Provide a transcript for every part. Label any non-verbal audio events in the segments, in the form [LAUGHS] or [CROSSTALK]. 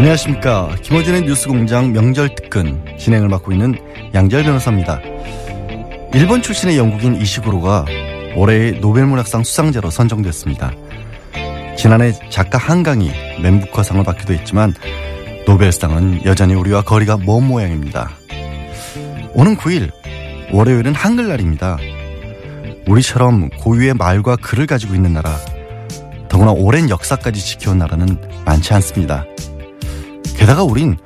안녕하십니까. 김호준의 뉴스공장 명절 특근 진행을 맡고 있는 양절 변호사입니다. 일본 출신의 영국인 이시구로가 올해의 노벨문학상 수상자로 선정됐습니다. 지난해 작가 한강이 멘부커상을 받기도 했지만 노벨상은 여전히 우리와 거리가 먼 모양입니다. 오는 9일 월요일은 한글날입니다. 우리처럼 고유의 말과 글을 가지고 있는 나라, 더구나 오랜 역사까지 지켜온 나라는 많지 않습니다. 게다가 우린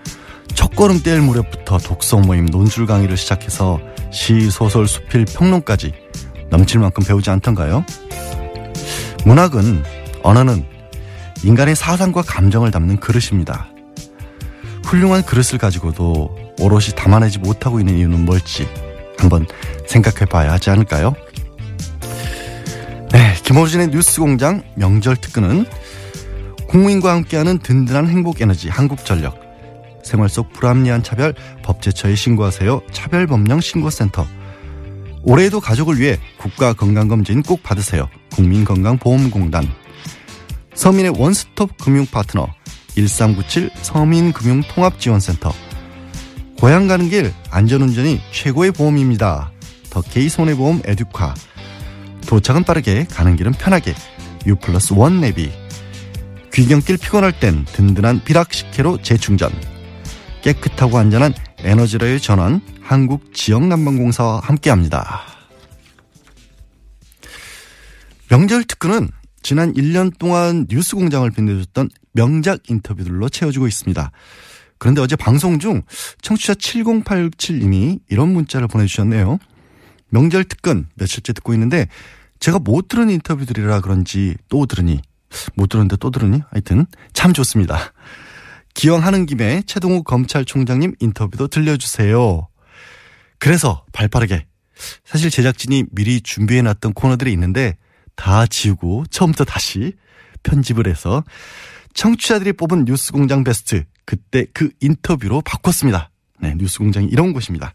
첫걸음 뗄 무렵부터 독서 모임 논술 강의를 시작해서 시, 소설, 수필, 평론까지 넘칠 만큼 배우지 않던가요? 문학은, 언어는 인간의 사상과 감정을 담는 그릇입니다. 훌륭한 그릇을 가지고도 오롯이 담아내지 못하고 있는 이유는 뭘지 한번 생각해 봐야 하지 않을까요? 네, 김호준의 뉴스 공장 명절 특근은 국민과 함께하는 든든한 행복 에너지 한국전력. 생활 속 불합리한 차별 법제처에 신고하세요. 차별법령 신고센터. 올해에도 가족을 위해 국가 건강검진 꼭 받으세요. 국민건강보험공단. 서민의 원스톱 금융 파트너. 1397 서민금융통합지원센터. 고향 가는 길 안전운전이 최고의 보험입니다. 더 K손해보험 에듀카. 도착은 빠르게 가는 길은 편하게. U 플러스 원 내비 귀경길 피곤할 땐 든든한 비락식혜로 재충전 깨끗하고 안전한 에너지로의 전환 한국 지역난방공사와 함께합니다. 명절 특근은 지난 1년 동안 뉴스 공장을 빛내줬던 명작 인터뷰들로 채워지고 있습니다. 그런데 어제 방송 중 청취자 7087님이 이런 문자를 보내주셨네요. 명절 특근 며칠째 듣고 있는데 제가 못 들은 인터뷰들이라 그런지 또 들으니 못 들었는데 또 들으니 하여튼 참 좋습니다. 기왕 하는 김에 최동욱 검찰총장님 인터뷰도 들려주세요. 그래서 발빠르게 사실 제작진이 미리 준비해놨던 코너들이 있는데 다 지우고 처음부터 다시 편집을 해서 청취자들이 뽑은 뉴스공장 베스트 그때 그 인터뷰로 바꿨습니다. 네, 뉴스공장이 이런 곳입니다.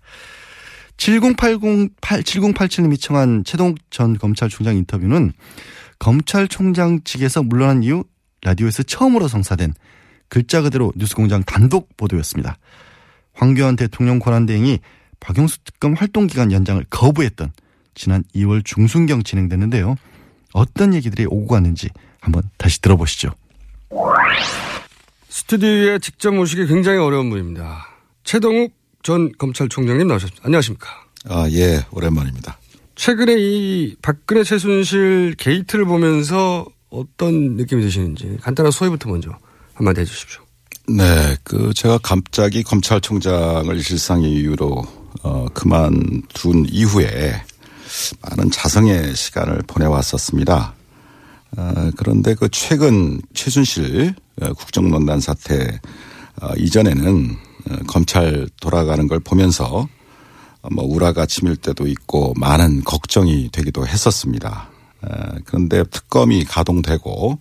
7080, 7087님이 청한 최동욱 전 검찰총장 인터뷰는 검찰총장 측에서 물러난 이후 라디오에서 처음으로 성사된 글자 그대로 뉴스공장 단독 보도였습니다. 황교안 대통령 권한대행이 박영수 특검 활동기간 연장을 거부했던 지난 2월 중순경 진행됐는데요. 어떤 얘기들이 오고 갔는지 한번 다시 들어보시죠. 스튜디오에 직접 모시기 굉장히 어려운 분입니다. 최동욱 전 검찰총장님 나오셨습니다. 안녕하십니까? 아, 예, 오랜만입니다. 최근에 이 박근혜 최순실 게이트를 보면서 어떤 느낌이 드시는지 간단한 소회부터 먼저 한마디 해주십시오. 네, 그 제가 갑자기 검찰총장을 일상 이유로 어, 그만둔 이후에 많은 자성의 시간을 보내왔었습니다. 어, 그런데 그 최근 최순실 어, 국정농단 사태 어, 이전에는 어, 검찰 돌아가는 걸 보면서 어, 뭐 우라가 치밀 때도 있고 많은 걱정이 되기도 했었습니다. 에, 그런데 특검이 가동되고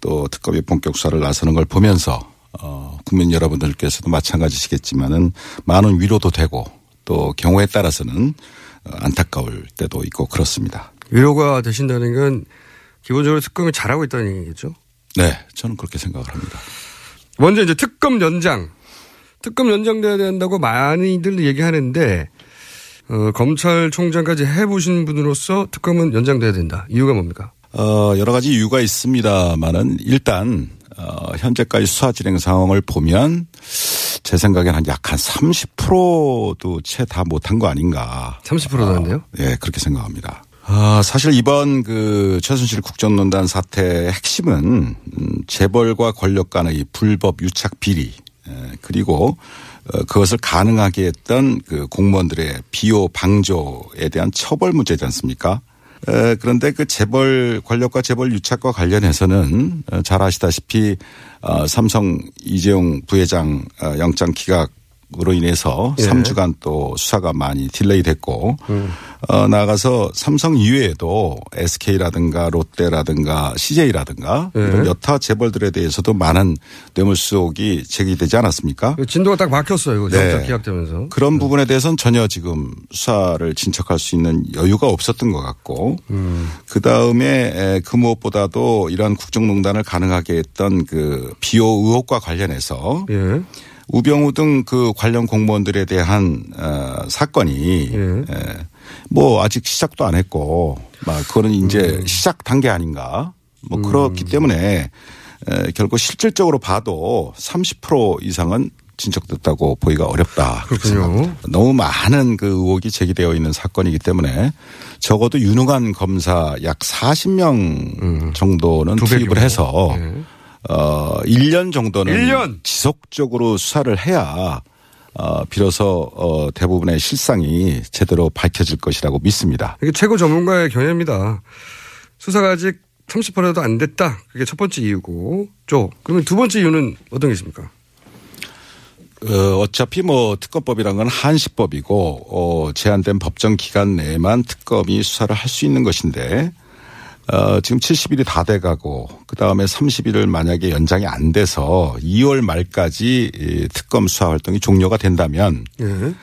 또 특검이 본격 수사를 나서는 걸 보면서 어, 국민 여러분들께서도 마찬가지시겠지만은 많은 위로도 되고 또 경우에 따라서는 어, 안타까울 때도 있고 그렇습니다. 위로가 되신다는 건 기본적으로 특검이 잘하고 있다는 얘기겠죠? 네, 저는 그렇게 생각을 합니다. 먼저 이제 특검 연장. 특검 연장돼야 된다고 많이들 얘기하는데, 어, 검찰총장까지 해보신 분으로서 특검은 연장돼야 된다. 이유가 뭡니까? 어, 여러 가지 이유가 있습니다만은 일단, 어, 현재까지 수사 진행 상황을 보면 제 생각엔 한 약 한 30%도 채 다 못한 거 아닌가. 30%도 안 돼요? 예, 그렇게 생각합니다. 아, 사실 이번 그 최순실 국정농단 사태의 핵심은 음, 재벌과 권력 간의 불법 유착 비리 에, 그리고 어, 그것을 가능하게 했던 그 공무원들의 비호 방조에 대한 처벌 문제지 않습니까? 에, 그런데 그 재벌 권력과 재벌 유착과 관련해서는 어, 잘 아시다시피 어, 삼성 이재용 부회장 어, 영장 기각 으로 인해서 예. 3주간 또 수사가 많이 delay 됐고 음. 어, 나아가서 삼성 이외에도 SK라든가 롯데라든가 CJ라든가 예. 이런 여타 재벌들에 대해서도 많은 뇌물수 의혹이 제기되지 않았습니까? 진도가 딱 막혔어요. 이거 네. 기각되면서. 그런 부분에 대해서는 전혀 지금 수사를 진척할 수 있는 여유가 없었던 것 같고 음. 그 다음에 그 무엇보다도 이러한 국정농단을 가능하게 했던 그 비호 의혹과 관련해서 예. 우병우 등 그 관련 공무원들에 대한 어, 사건이 예. 에, 뭐 아직 시작도 안 했고 막 그거는 이제 음. 시작 단계 아닌가 뭐 그렇기 때문에 에, 결국 실질적으로 봐도 30% 이상은 진척됐다고 보기가 어렵다. 그렇군요. 너무 많은 그 의혹이 제기되어 있는 사건이기 때문에 적어도 유능한 검사 약 40명 정도는 음. 두배 투입을. 해서 예. 어 1년 정도는 1년? 지속적으로 수사를 해야 어 비로소 어 대부분의 실상이 제대로 밝혀질 것이라고 믿습니다. 이게 최고 전문가의 견해입니다. 수사가 아직 30%도 안 됐다. 그게 첫 번째 이유고. 죠. 그러면 두 번째 이유는 어떤 게 있습니까? 어, 어차피 뭐 특검법이란 건 한시법이고 어, 제한된 법정 기간 내에만 특검이 수사를 할 수 있는 것인데 어, 지금 70일이 다 돼가고 그 다음에 30일을 만약에 연장이 안 돼서 2월 말까지 이 특검 수사 활동이 종료가 된다면 예.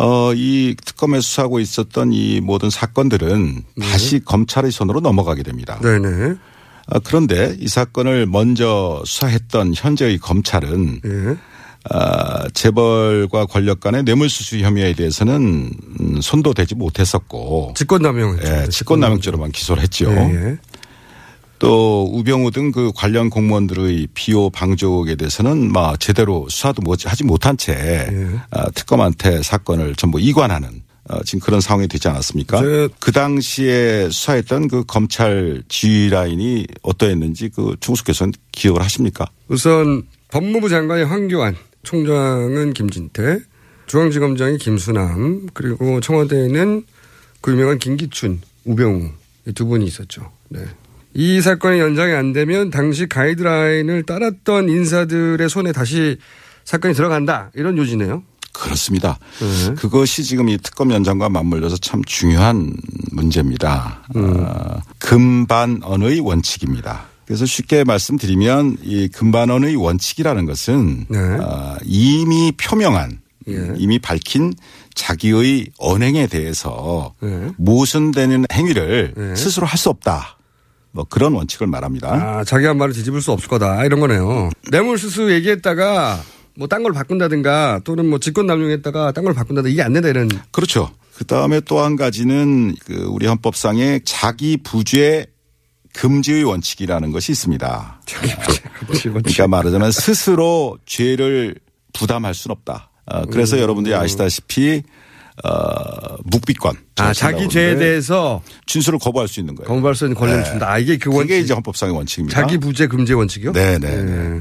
어, 이 특검에 수사하고 있었던 이 모든 사건들은 다시 검찰의 손으로 넘어가게 됩니다. 네네. 아, 그런데 이 사건을 먼저 수사했던 현재의 검찰은 예. 아, 재벌과 권력 간의 뇌물수수 혐의에 대해서는 음, 손도 대지 못했었고 직권남용. 예, 직권남용죄로만 기소를 했죠. 예, 예. 또 우병우 등 그 관련 공무원들의 비호 방조에 대해서는 막 제대로 수사도 못- 하지 못한 채 예. 아, 특검한테 사건을 전부 이관하는 어, 지금 그런 상황이 되지 않았습니까? 제- 그 당시에 수사했던 그 검찰 지휘 라인이 어떠했는지 그 총수께서는 기억을 하십니까? 우선 법무부 장관이 황교안, 총장은 김진태, 중앙지검장이 김수남, 그리고 청와대에는 그 유명한 김기춘, 우병우 이두 분이 있었죠. 네. 이 사건이 연장이 안 되면 당시 가이드라인을 따랐던 인사들의 손에 다시 사건이 들어간다 이런 요지네요. 그렇습니다. 네. 그것이 지금 이 특검 연장과 맞물려서 참 중요한 문제입니다. 음. 어, 금반언의 원칙입니다. 그래서 쉽게 말씀드리면 이 금반언의 원칙이라는 것은 네. 어, 이미 표명한 예. 이미 밝힌 자기의 언행에 대해서 네. 모순되는 행위를 네. 스스로 할 수 없다. 뭐 그런 원칙을 말합니다. 아, 자기 한 말을 뒤집을 수 없을 거다 이런 거네요. 뇌물수수 얘기했다가 뭐 딴 걸 바꾼다든가 또는 뭐 직권남용했다가 딴 걸 바꾼다든가 이게 안 된다 이런 그렇죠. 그 다음에 또 한 가지는 그 우리 헌법상에 자기 부죄 금지의 원칙이라는 것이 있습니다. 그러니까 말하자면 스스로 죄를 부담할 수는 없다. 어, 그래서 음. 여러분들이 아시다시피 어, 묵비권. 아, 자기 죄에 대해서 진술을 거부할 수 있는 거예요. 거부할 수 있는 권리를 네. 준다. 아, 이게 그 원칙. 그게 이제 헌법상의 원칙입니다. 자기 부재 금지 원칙이요? 네네. 네.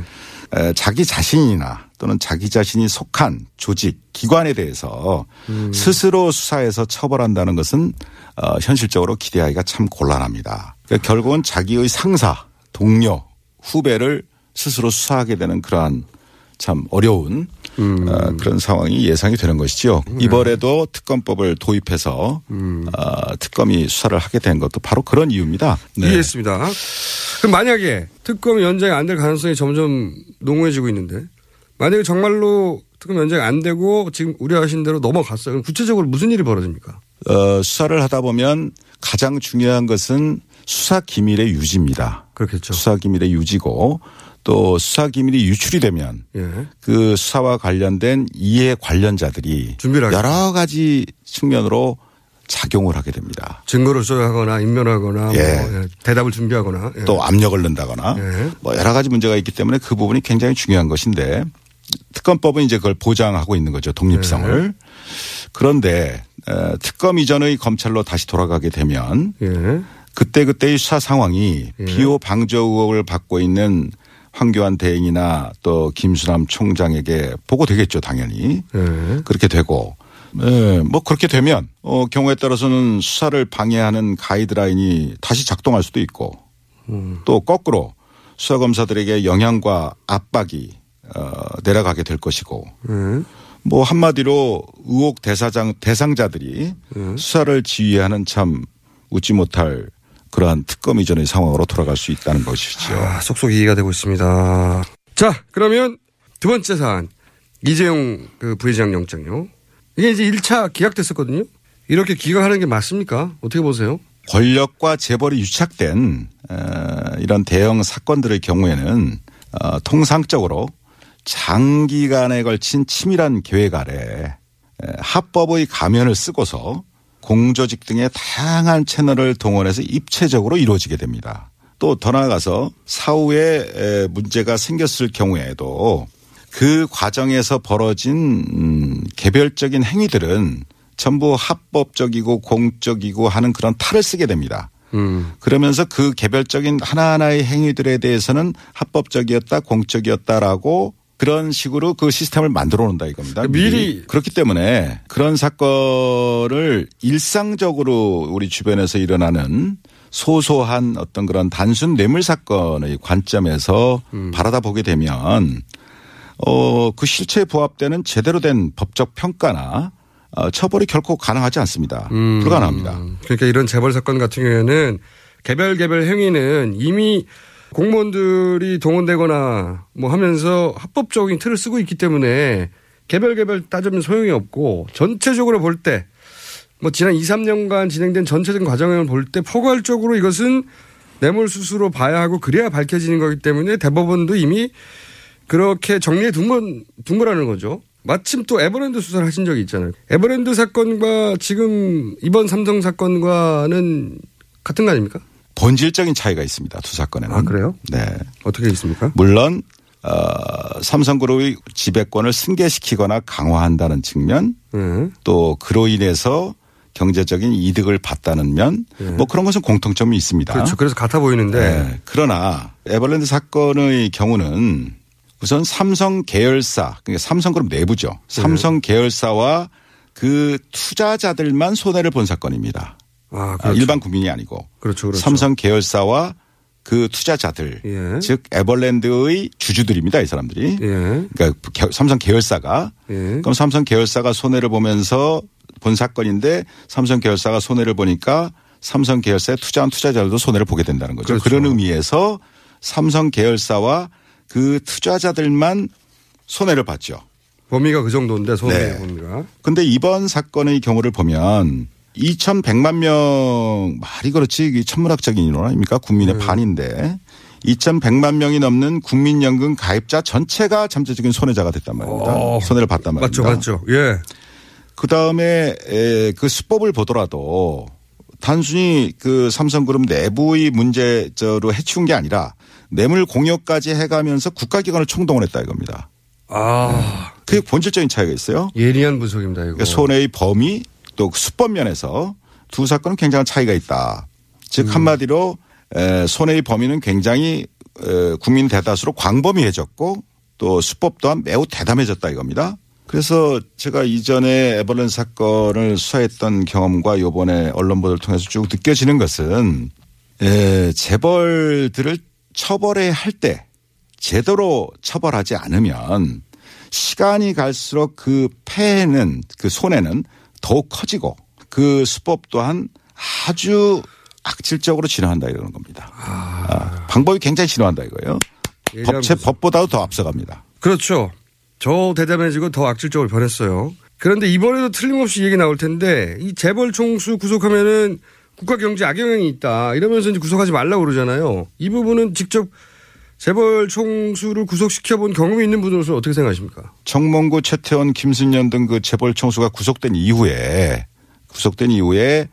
에, 자기 자신이나 또는 자기 자신이 속한 조직, 기관에 대해서 음. 스스로 수사해서 처벌한다는 것은 어, 현실적으로 기대하기가 참 곤란합니다. 그러니까 결국은 자기의 상사, 동료, 후배를 스스로 수사하게 되는 그러한 참 어려운 음. 어, 그런 상황이 예상이 되는 것이죠. 이번에도 특검법을 도입해서 어, 특검이 수사를 하게 된 것도 바로 그런 이유입니다. 네. 이해했습니다. 그럼 만약에 특검 연장이 안 될 가능성이 점점 농후해지고 있는데 만약에 정말로 특검 연장이 안 되고 지금 우려하신 대로 넘어갔어요. 그럼 구체적으로 무슨 일이 벌어집니까? 어, 수사를 하다 보면 가장 중요한 것은 수사 기밀의 유지입니다. 그렇겠죠. 수사 기밀의 유지고 또 수사 기밀이 유출이 되면 예. 그 수사와 관련된 이해 관련자들이. 여러 가지 측면으로 작용을 하게 됩니다. 증거를 소유하거나 인면하거나 예. 뭐, 예, 대답을 준비하거나 예. 또 압력을 넣는다거나 예. 뭐 여러 가지 문제가 있기 때문에 그 부분이 굉장히 중요한 것인데 특검법은 이제 그걸 보장하고 있는 거죠 독립성을 네. 그런데 에, 특검 이전의 검찰로 다시 돌아가게 되면 예. 그때 그때의 수사 상황이 비호 방조 의혹을 받고 있는 황교안 대행이나 또 김수남 총장에게 보고되겠죠 당연히 예. 그렇게 되고 예, 뭐 그렇게 되면 어 경우에 따라서는 수사를 방해하는 가이드라인이 다시 작동할 수도 있고 또 거꾸로 수사 검사들에게 영향과 압박이 어 내려가게 될 것이고 예. 뭐 한마디로 의혹 대사장 대상자들이 수사를 지휘하는 참 웃지 못할 그러한 특검 이전의 상황으로 돌아갈 수 있다는 것이죠. 아, 속속 이해가 되고 있습니다. 자, 그러면 두 번째 사안. 이재용 그 부회장 영장요. 이게 이제 1차 기각됐었거든요. 이렇게 기각하는 게 맞습니까? 어떻게 보세요? 권력과 재벌이 유착된 어, 이런 대형 사건들의 경우에는 어, 통상적으로 장기간에 걸친 치밀한 계획 아래 에, 합법의 가면을 쓰고서 공조직 등의 다양한 채널을 동원해서 입체적으로 이루어지게 됩니다. 또 더 나아가서 사후에 에, 문제가 생겼을 경우에도 그 과정에서 벌어진 음, 개별적인 행위들은 전부 합법적이고 공적이고 하는 그런 탈을 쓰게 됩니다. 음. 그러면서 그 개별적인 하나하나의 행위들에 대해서는 합법적이었다, 공적이었다라고 그런 식으로 그 시스템을 만들어 놓는다 이겁니다. 미리 그렇기 때문에 그런 사건을 일상적으로 우리 주변에서 일어나는 소소한 어떤 그런 단순 뇌물 사건의 관점에서 음. 바라다 보게 되면 어, 그 실체에 부합되는 제대로 된 법적 평가나 어, 처벌이 결코 가능하지 않습니다. 음. 불가능합니다. 그러니까 이런 재벌 사건 같은 경우에는 개별 개별 행위는 이미 공무원들이 동원되거나 뭐 하면서 합법적인 틀을 쓰고 있기 때문에 개별 개별 따지면 소용이 없고 전체적으로 볼 때 뭐 지난 2, 3년간 진행된 전체적인 과정을 볼 때 포괄적으로 이것은 뇌물수수로 봐야 하고 그래야 밝혀지는 거기 때문에 대법원도 이미 그렇게 정리해 둔 건, 둔 거라는 거죠. 마침 또 에버랜드 수사를 하신 적이 있잖아요. 에버랜드 사건과 지금 이번 삼성 사건과는 같은 거 아닙니까? 본질적인 차이가 있습니다. 두 사건에는. 아, 그래요? 네. 어떻게 있습니까? 물론 어, 삼성그룹의 지배권을 승계시키거나 강화한다는 측면 네. 또 그로 인해서 경제적인 이득을 봤다는 면뭐 그런 것은 공통점이 있습니다. 그렇죠. 그래서 같아 보이는데. 네. 그러나 에버랜드 사건의 경우는 우선 삼성 계열사, 그러니까 삼성그룹 내부죠. 네. 삼성 계열사와 그 투자자들만 손해를 본 사건입니다. 아, 아, 그렇죠. 일반 국민이 아니고. 그렇죠. 그렇죠. 삼성 계열사와 그 투자자들, 예. 즉 에버랜드의 주주들입니다. 이 사람들이. 예. 그러니까 개- 삼성 계열사가. 예. 그럼 삼성 계열사가 손해를 보면서 본 사건인데 삼성 계열사가 손해를 보니까 삼성 계열사에 투자한 투자자들도 손해를 보게 된다는 거죠. 그렇죠. 그런 의미에서 삼성 계열사와 그 투자자들만 손해를 봤죠. 범위가 그 정도인데 손해 네. 범위가. 근데 이번 사건의 경우를 보면 2,100만 명 말이 그렇지 천문학적인 인원 아닙니까? 국민의 네. 반인데 2,100만 명이 넘는 국민연금 가입자 전체가 잠재적인 손해자가 됐단 말입니다. 어. 손해를 봤단 말입니다. 맞죠, 맞죠. 예. 그 다음에 그 수법을 보더라도 단순히 그 삼성그룹 내부의 문제로 해치운 게 아니라 뇌물 공여까지 해가면서 국가기관을 총동원 했다 이겁니다. 아. 그게 본질적인 차이가 있어요. 예리한 분석입니다, 이거. 그러니까 손해의 범위 또 수법 면에서 두 사건은 굉장한 차이가 있다. 즉 한마디로 에, 손해의 범위는 굉장히 에, 국민 대다수로 광범위해졌고 또 수법 또한 매우 대담해졌다 이겁니다. 그래서 제가 이전에 에버랜드 사건을 수사했던 경험과 요번에 언론 보도를 통해서 쭉 느껴지는 것은 에, 재벌들을 처벌해야 할 때 제대로 처벌하지 않으면 시간이 갈수록 그 폐는 그 손해는 더욱 커지고 그 수법 또한 아주 악질적으로 진화한다 이러는 겁니다. 아, 방법이 굉장히 진화한다 이거예요. 법체 법보다도 더 앞서갑니다. 그렇죠. 더 대담해지고 더 악질적으로 변했어요. 그런데 이번에도 틀림없이 얘기 나올 텐데 이 재벌 총수 구속하면은 국가 경제 악영향이 있다 이러면서 이제 구속하지 말라고 그러잖아요. 이 부분은 직접 재벌 총수를 구속시켜 본 경험이 있는 분으로서 어떻게 생각하십니까? 정몽구, 최태원, 김순년 등 그 재벌 총수가 구속된 이후에 구속된 이후에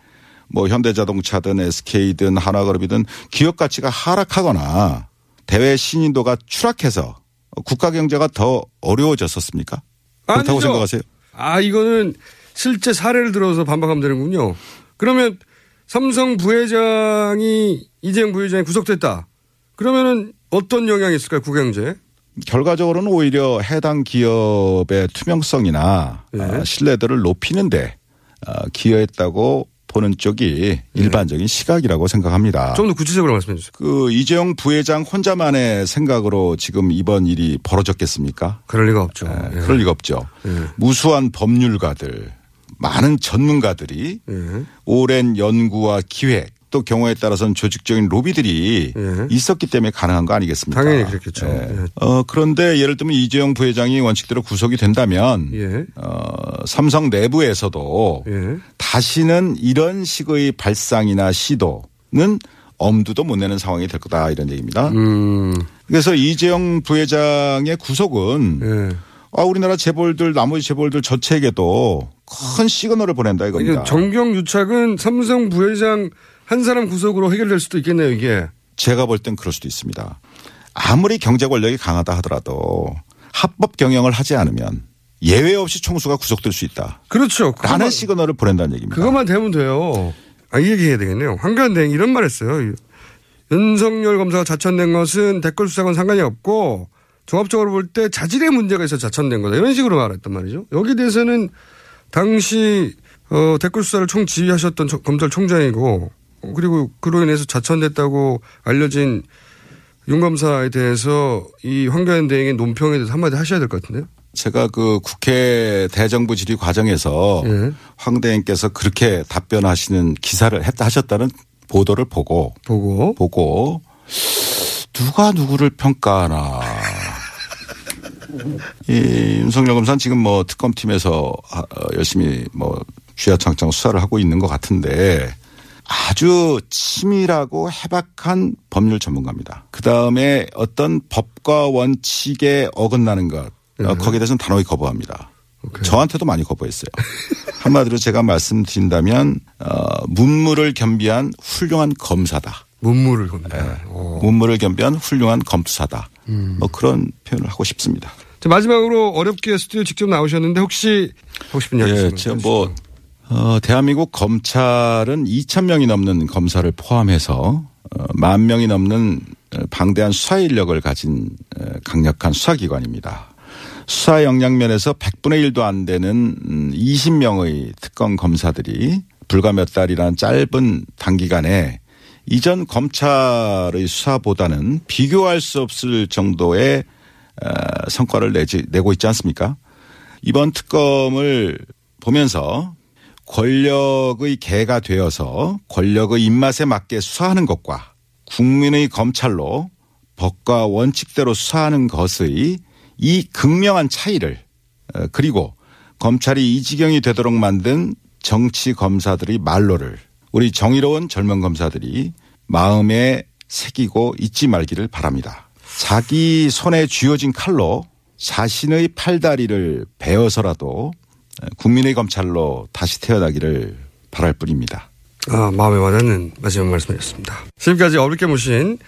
뭐 현대자동차든 SK든 하나그룹이든 기업 가치가 하락하거나 대외 신인도가 추락해서 국가 경제가 더 어려워졌었습니까? 그렇다고 아니죠. 생각하세요? 아 이거는 실제 사례를 들어서 반박하면 되는군요. 그러면 삼성 부회장이 이재용 부회장이 구속됐다. 그러면은 어떤 영향이 있을까요 국경제? 결과적으로는 오히려 해당 기업의 투명성이나 네. 아, 신뢰도를 높이는데 아, 기여했다고 보는 쪽이 일반적인 시각이라고 생각합니다. 네. 좀더 구체적으로 말씀해 주세요. 그 이재용 부회장 혼자만의 생각으로 지금 이번 일이 벌어졌겠습니까? 그럴 리가 없죠. 예, 예. 그럴 리가 없죠. 예. 무수한 법률가들, 많은 전문가들이 예. 오랜 연구와 기획 또 경우에 따라서는 조직적인 로비들이 예. 있었기 때문에 가능한 거 아니겠습니까? 당연히 그렇겠죠. 예. 예. 어, 그런데 예를 들면 이재용 부회장이 원칙대로 구속이 된다면 예. 어, 삼성 내부에서도 예. 다시는 이런 식의 발상이나 시도는 엄두도 못 내는 상황이 될 거다 이런 얘기입니다. 음. 그래서 이재용 부회장의 구속은 예. 아, 우리나라 재벌들 나머지 재벌들 저체에게도 큰 시그널을 보낸다 이겁니다. 정경 유착은 삼성 부회장 한 사람 구속으로 해결될 수도 있겠네요 이게. 제가 볼 땐 그럴 수도 있습니다. 아무리 경제 권력이 강하다 하더라도 합법 경영을 하지 않으면 예외 없이 총수가 구속될 수 있다. 그렇죠. 라는 그것만- 시그널을 보낸다는 얘기입니다. 그것만 되면 돼요. 아, 이 얘기 해야 되겠네요. 황교안 대행 이런 말 했어요. 윤석열 검사가 자천된 것은 댓글 수사건 상관이 없고 종합적으로 볼 때 자질의 문제가 있어 자천된 거다. 이런 식으로 말했단 말이죠. 여기에 대해서는 당시 어, 댓글 수사를 총 지휘하셨던 저- 검찰총장이고 어, 그리고 그로 인해서 자천됐다고 알려진 윤 검사에 대해서 이 황교안 대행의 논평에 대해서 한마디 하셔야 될 것 같은데요. 제가 그 국회 대정부 질의 과정에서 예. 황 대행께서 그렇게 답변하시는 기사를 했다 하셨다는 보도를 보고 보고 보고 누가 누구를 평가하나. 이 윤석열 검사는 지금 뭐 특검팀에서 아, 어, 열심히 뭐 쥐야창창 수사를 하고 있는 것 같은데 아주 치밀하고 해박한 법률 전문가입니다. 그 다음에 어떤 법과 원칙에 어긋나는 것, 어, 거기에 대해서는 단호히 거부합니다. 저한테도 많이 거부했어요. 한마디로 제가 말씀드린다면, 어, 문무를 겸비한 훌륭한 검사다. 문무를 건다. 네. 문무를 겸비한 훌륭한 검투사다. 뭐 그런 표현을 하고 싶습니다. 자, 마지막으로 어렵게 스튜디오 직접 나오셨는데 혹시 하고 싶은 이야기 예, 있으면 제가 뭐, 어, 대한민국 검찰은 2천 명이 넘는 검사를 포함해서 어, 만 명이 넘는 어, 방대한 수사 인력을 가진 어, 강력한 수사기관입니다. 수사 역량 면에서 100분의 1도 안 되는 음, 20명의 특검 검사들이 불과 몇 달이란 짧은 단기간에 이전 검찰의 수사보다는 비교할 수 없을 정도의 어, 성과를 내지, 내고 있지 않습니까? 이번 특검을 보면서 권력의 개가 되어서 권력의 입맛에 맞게 수사하는 것과 국민의 검찰로 법과 원칙대로 수사하는 것의 이 극명한 차이를 어, 그리고 검찰이 이 지경이 되도록 만든 정치 검사들의 말로를 우리 정의로운 젊은 검사들이 마음에 새기고 잊지 말기를 바랍니다. 자기 손에 쥐어진 칼로 자신의 팔다리를 베어서라도 국민의 검찰로 다시 태어나기를 바랄 뿐입니다. 아, 마음에 와닿는 마지막 말씀이었습니다. 지금까지 어렵게 모신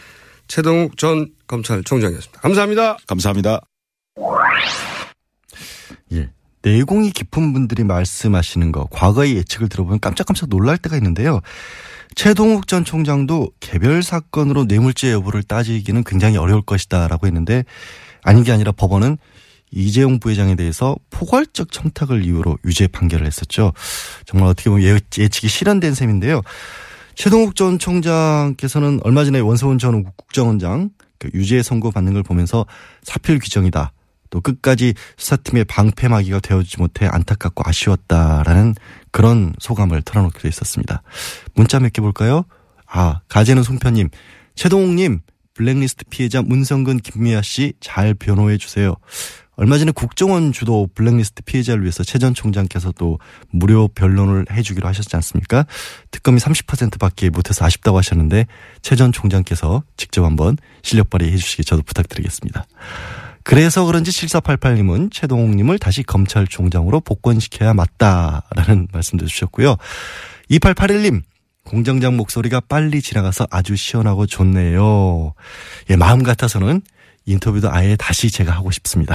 최동욱 전 검찰총장이었습니다. 감사합니다. 감사합니다. 예. 내공이 깊은 분들이 말씀하시는 거, 과거의 예측을 들어보면 깜짝깜짝 놀랄 때가 있는데요. 최동욱 전 총장도 개별 사건으로 뇌물죄 여부를 따지기는 굉장히 어려울 것이다라고 했는데 아닌 게 아니라 법원은 이재용 부회장에 대해서 포괄적 청탁을 이유로 유죄 판결을 했었죠. 정말 어떻게 보면 예- 예측이 실현된 셈인데요. 최동욱 전 총장께서는 얼마 전에 원서훈 전 국정원장 그 유죄 선고 받는 걸 보면서 사필 규정이다. 또또 끝까지 수사팀의 방패막이가 되어주지 못해 안타깝고 아쉬웠다라는 그런 소감을 털어놓기도 했었습니다. 문자 몇 개 볼까요? 아, 가재는 송편님, 최동욱님, 블랙리스트 피해자 문성근 김미아 씨 잘 변호해 주세요. 얼마 전에 국정원 주도 블랙리스트 피해자를 위해서 최 전 총장께서 도 무료 변론을 해주기로 하셨지 않습니까? 특검이 30%밖에 못해서 아쉽다고 하셨는데 최 전 총장께서 직접 한번 실력 발휘해 주시기 저도 부탁드리겠습니다. 그래서 그런지 7488님은 최동욱님을 다시 검찰총장으로 복권시켜야 맞다라는 말씀도 주셨고요. 2881님 공장장 목소리가 빨리 지나가서 아주 시원하고 좋네요. 예, 마음 같아서는 인터뷰도 아예 다시 제가 하고 싶습니다.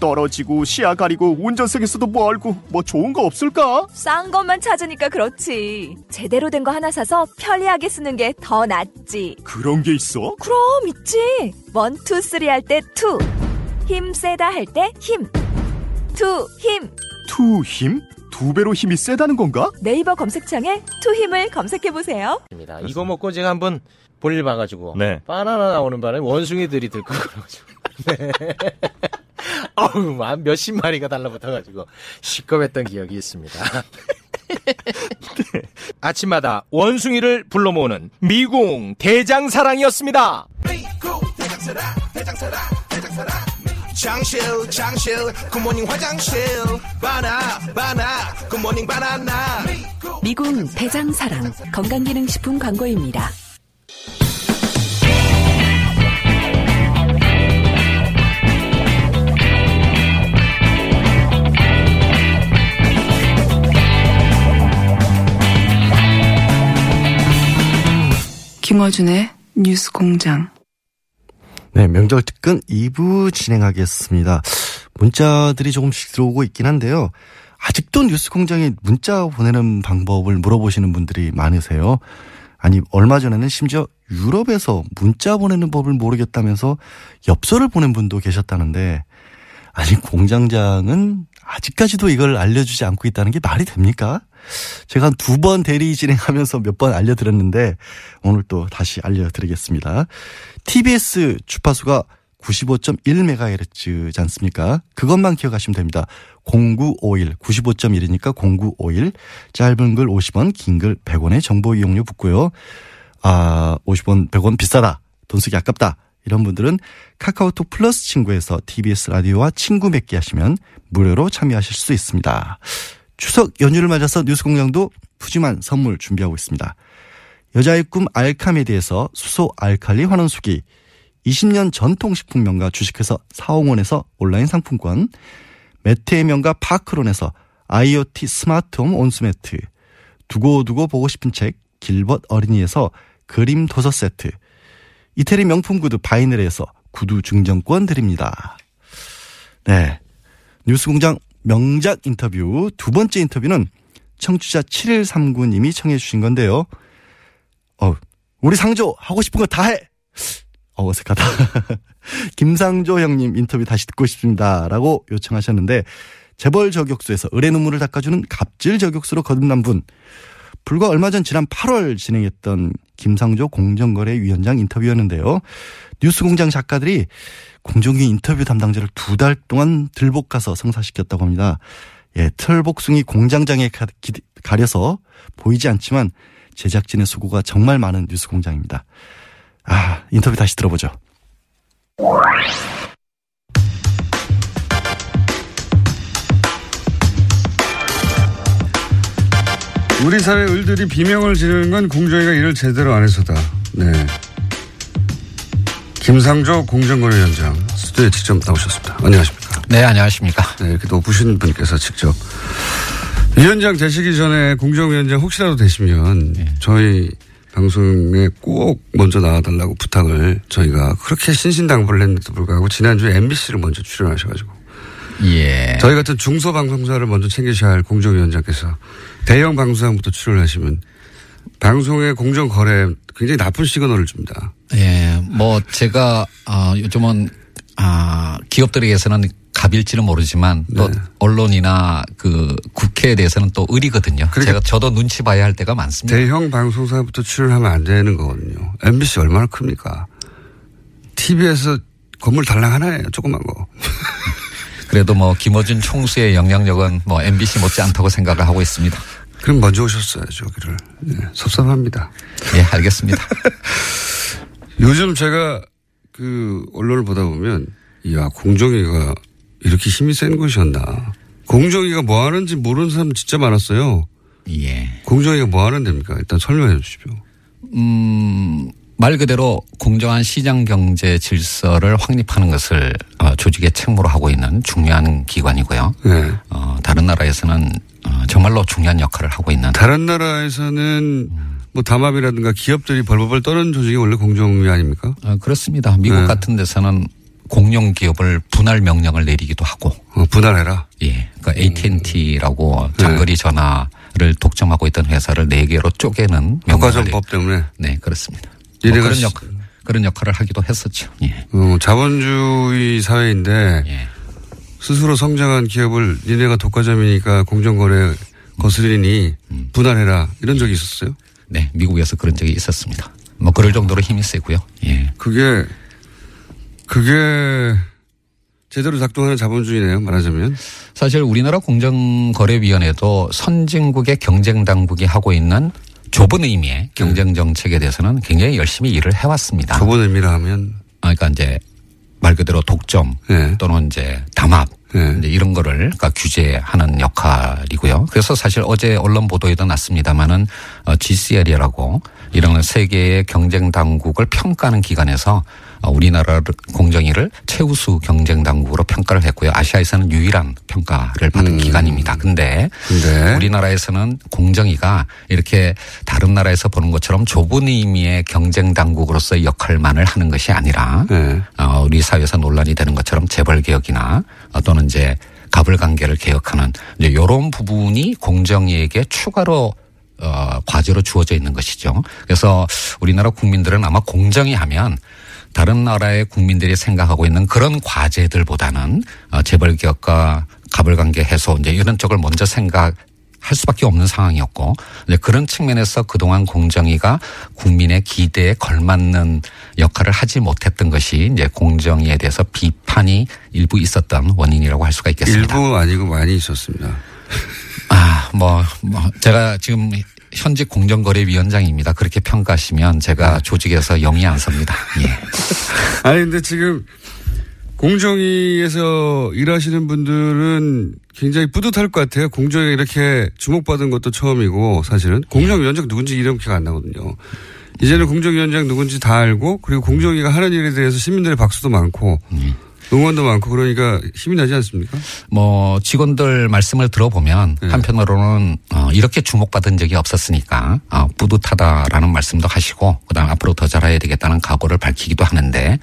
떨어지고 시야 가리고 운전석에서도 멀고 뭐 좋은 거 없을까? 싼 것만 찾으니까 그렇지. 제대로 된 거 하나 사서 편리하게 쓰는 게 더 낫지. 그런 게 있어? 그럼 있지. one, two, three 할 때 two. 힘 세다 할 때 힘. two, 힘. 투 힘? 두 배로 힘이 세다는 건가? 네이버 검색창에 투 힘을 검색해 보세요. 이거 먹고 제가 한번 볼일 봐가지고 네. 바나나 나오는 바람에 원숭이들이 들고 그래가지고 [LAUGHS] 네. [LAUGHS] 어우 한 몇십 마리가 달라붙어가지고 식겁했던 기억이 있습니다. [LAUGHS] 아침마다 원숭이를 불러 모으는 미궁 대장사랑이었습니다. 장실 장실 굿모닝 화장실 바나 바나 굿모닝 바나나 미궁 대장사랑 건강기능식품 광고입니다. 김어준의 뉴스 공장. 네, 명절 특근 2부 진행하겠습니다. 문자들이 조금씩 들어오고 있긴 한데요. 아직도 뉴스 공장에 문자 보내는 방법을 물어보시는 분들이 많으세요. 아니, 얼마 전에는 심지어 유럽에서 문자 보내는 법을 모르겠다면서 엽서를 보낸 분도 계셨다는데, 아니, 공장장은 아직까지도 이걸 알려주지 않고 있다는 게 말이 됩니까? 제가 한 두 번 대리 진행하면서 몇 번 알려드렸는데, 오늘 또 다시 알려드리겠습니다. TBS 주파수가 95.1MHz지 않습니까? 그것만 기억하시면 됩니다. 0951, 95.1이니까 0951. 짧은 글 50원, 긴 글 100원의 정보 이용료 붙고요. 아, 50원, 100원 비싸다. 돈 쓰기 아깝다. 이런 분들은 카카오톡 플러스 친구에서 TBS 라디오와 친구 맺기 하시면 무료로 참여하실 수 있습니다. 추석 연휴를 맞아서 뉴스 공장도 푸짐한 선물 준비하고 있습니다. 여자의 꿈 알카메디에서 수소 알칼리 환원수기 20년 전통식품 명가 주식회사 사홍원에서 온라인 상품권 매트의 명가 파크론에서 IoT 스마트홈 온수매트 두고두고 보고 싶은 책 길벗 어린이에서 그림 도서 세트 이태리 명품 구두 바이늘에서 구두 증정권 드립니다. 네. 뉴스공장 명작 인터뷰 두 번째 인터뷰는 청취자 7139님이 청해 주신 건데요. 어, 우리 상조 하고 싶은 거 다 해. 어, 어색하다. [LAUGHS] 김상조 형님 인터뷰 다시 듣고 싶습니다라고 요청하셨는데 재벌 저격수에서 의뢰 눈물을 닦아주는 갑질 저격수로 거듭난 분. 불과 얼마 전 지난 8월 진행했던 김상조 공정거래위원장 인터뷰였는데요. 뉴스공장 작가들이 공정위 인터뷰 담당자를 두 달 동안 들볶아서 성사시켰다고 합니다. 예, 털복숭이 공장장에 가려서 보이지 않지만 제작진의 수고가 정말 많은 뉴스공장입니다. 아, 인터뷰 다시 들어보죠. 우리 사회 을들이 비명을 지르는 건 공정위가 일을 제대로 안 해서다. 네. 김상조 공정거래위원장 스튜디오에 직접 나오셨습니다. 안녕하십니까. 네, 안녕하십니까. 네, 이렇게 높으신 분께서 직접 위원장 되시기 전에 공정위원장 혹시라도 되시면 예. 저희 방송에 꼭 먼저 나와달라고 부탁을 저희가 그렇게 신신당부를 했는데도 불구하고 지난주에 MBC를 먼저 출연하셔가지고 예. 저희 같은 중소방송사를 먼저 챙기셔야 할 공정위원장께서 대형 방송사부터 출연하시면 방송의 공정 거래 굉장히 나쁜 시그널을 줍니다. 예, 뭐 제가 아 요즘은 아 기업들에게서는 갑일지는 모르지만 또 네. 언론이나 그 국회에 대해서는 또 의리거든요. 제가 저도 눈치 봐야 할 때가 많습니다. 대형 방송사부터 출연하면 안 되는 거거든요. MBC 얼마나 큽니까? TV에서 건물 달랑 하나예요. 조그만 거. [LAUGHS] 그래도 뭐 김어준 총수의 영향력은 뭐 MBC 못지 않다고 생각을 하고 있습니다. 그럼 먼저 오셨어야죠, 여기를. 네, 섭섭합니다. 예, 알겠습니다. [LAUGHS] 요즘 제가 그 언론을 보다 보면, 이야, 공정위가 이렇게 힘이 센 곳이었나. 공정위가 뭐 하는지 모르는 사람 진짜 많았어요. 예. 공정위가 뭐 하는 데입니까? 일단 설명해 주십시오. 음, 말 그대로 공정한 시장 경제 질서를 확립하는 것을 어, 조직의 책무로 하고 있는 중요한 기관이고요. 네. 어, 다른 나라에서는 어, 정말로 중요한 역할을 하고 있는 다른 나라에서는 뭐 담합이라든가 기업들이 벌벌벌 떠는 조직이 원래 공정위 아닙니까? 어, 그렇습니다. 미국 네. 같은 데서는 공룡 기업을 분할 명령을 내리기도 하고. 어, 분할해라. 예. 그러니까 AT&T라고 네. 장거리 전화를 독점하고 있던 회사를 네 개로 쪼개는 명령을 효과전법 때문에. 네, 그렇습니다. 뭐 그런 시- 역 그런 역할을 하기도 했었죠. 예. 어, 자본주의 사회인데 예. 스스로 성장한 기업을 니네가 독과점이니까 공정거래 거스리니 음. 분할해라 이런 적이 있었어요? 네, 미국에서 그런 적이 있었습니다. 뭐 그럴 정도로 힘이 세고요. 예. 그게 그게 제대로 작동하는 자본주의네요 말하자면 사실 우리나라 공정거래위원회도 선진국의 경쟁 당국이 하고 있는 좁은 의미의 경쟁 정책에 대해서는 굉장히 열심히 일을 해왔습니다. 좁은 의미라 하면 아, 그러니까 이제 말 그대로 독점 네. 또는 이제 담합 이제 이런 거를 그러니까 규제하는 역할이고요. 그래서 사실 어제 언론 보도에도 났습니다마는 어, GCL이라고 이런 세계의 경쟁 당국을 평가하는 기관에서 어, 우리나라 공정위를 최우수 경쟁 당국으로 평가를 했고요. 아시아에서는 유일한 평가를 받은 기관입니다. 근데 근데 우리나라에서는 공정위가 이렇게 다른 나라에서 보는 것처럼 좁은 의미의 경쟁 당국으로서의 역할만을 하는 것이 아니라 네. 어, 우리 사회에서 논란이 되는 것처럼 재벌 개혁이나 어, 또는 이제 갑을 관계를 개혁하는 이제 이런 부분이 공정위에게 추가로 어, 과제로 주어져 있는 것이죠. 그래서 우리나라 국민들은 아마 공정위 하면 다른 나라의 국민들이 생각하고 있는 그런 과제들보다는 어, 재벌 개혁과 갑을 관계 해소 이제 이런 쪽을 먼저 생각 할 수밖에 없는 상황이었고 이제 그런 측면에서 그동안 공정위가 국민의 기대에 걸맞는 역할을 하지 못했던 것이 이제 공정위에 대해서 비판이 일부 있었던 원인이라고 할 수가 있겠습니다. 일부 아니고 많이 있었습니다. 아, 뭐, 뭐 제가 지금 현직 공정거래위원장입니다. 그렇게 평가하시면 제가 조직에서 영이 안 섭니다. 예. [LAUGHS] 아니 근데 지금 공정위에서 일하시는 분들은 굉장히 뿌듯할 것 같아요. 공정위 이렇게 주목받은 것도 처음이고 사실은 공정위원장 누군지 이름 기억 안 나거든요. 이제는 공정위원장 누군지 다 알고 그리고 공정위가 하는 일에 대해서 시민들의 박수도 많고 응원도 많고 그러니까 힘이 나지 않습니까? 뭐 직원들 말씀을 들어보면 한편으로는 어, 이렇게 주목받은 적이 없었으니까 어, 뿌듯하다라는 말씀도 하시고 그다음 앞으로 더 잘해야 되겠다는 각오를 밝히기도 하는데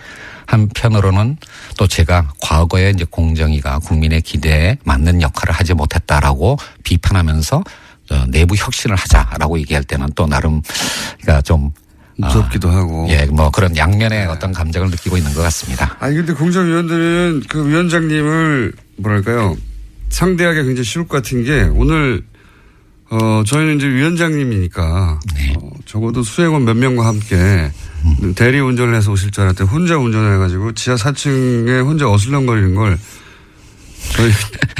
한편으로는 또 제가 과거에 이제 공정위가 국민의 기대에 맞는 역할을 하지 못했다라고 비판하면서 어, 내부 혁신을 하자라고 얘기할 때는 또 나름 그러니까 좀 무섭기도 하고. 예, 뭐 그런 양면의 어떤 감정을 느끼고 있는 것 같습니다. 아니 근데 공정위원들은 그 위원장님을 뭐랄까요 상대하기 굉장히 쉬울 것 같은 게 오늘 어 저희는 이제 위원장님이니까 어, 적어도 수행원 몇 명과 함께 대리 운전을 해서 오실 줄 알았더니 혼자 운전을 해가지고 지하 4층에 혼자 어슬렁거리는 걸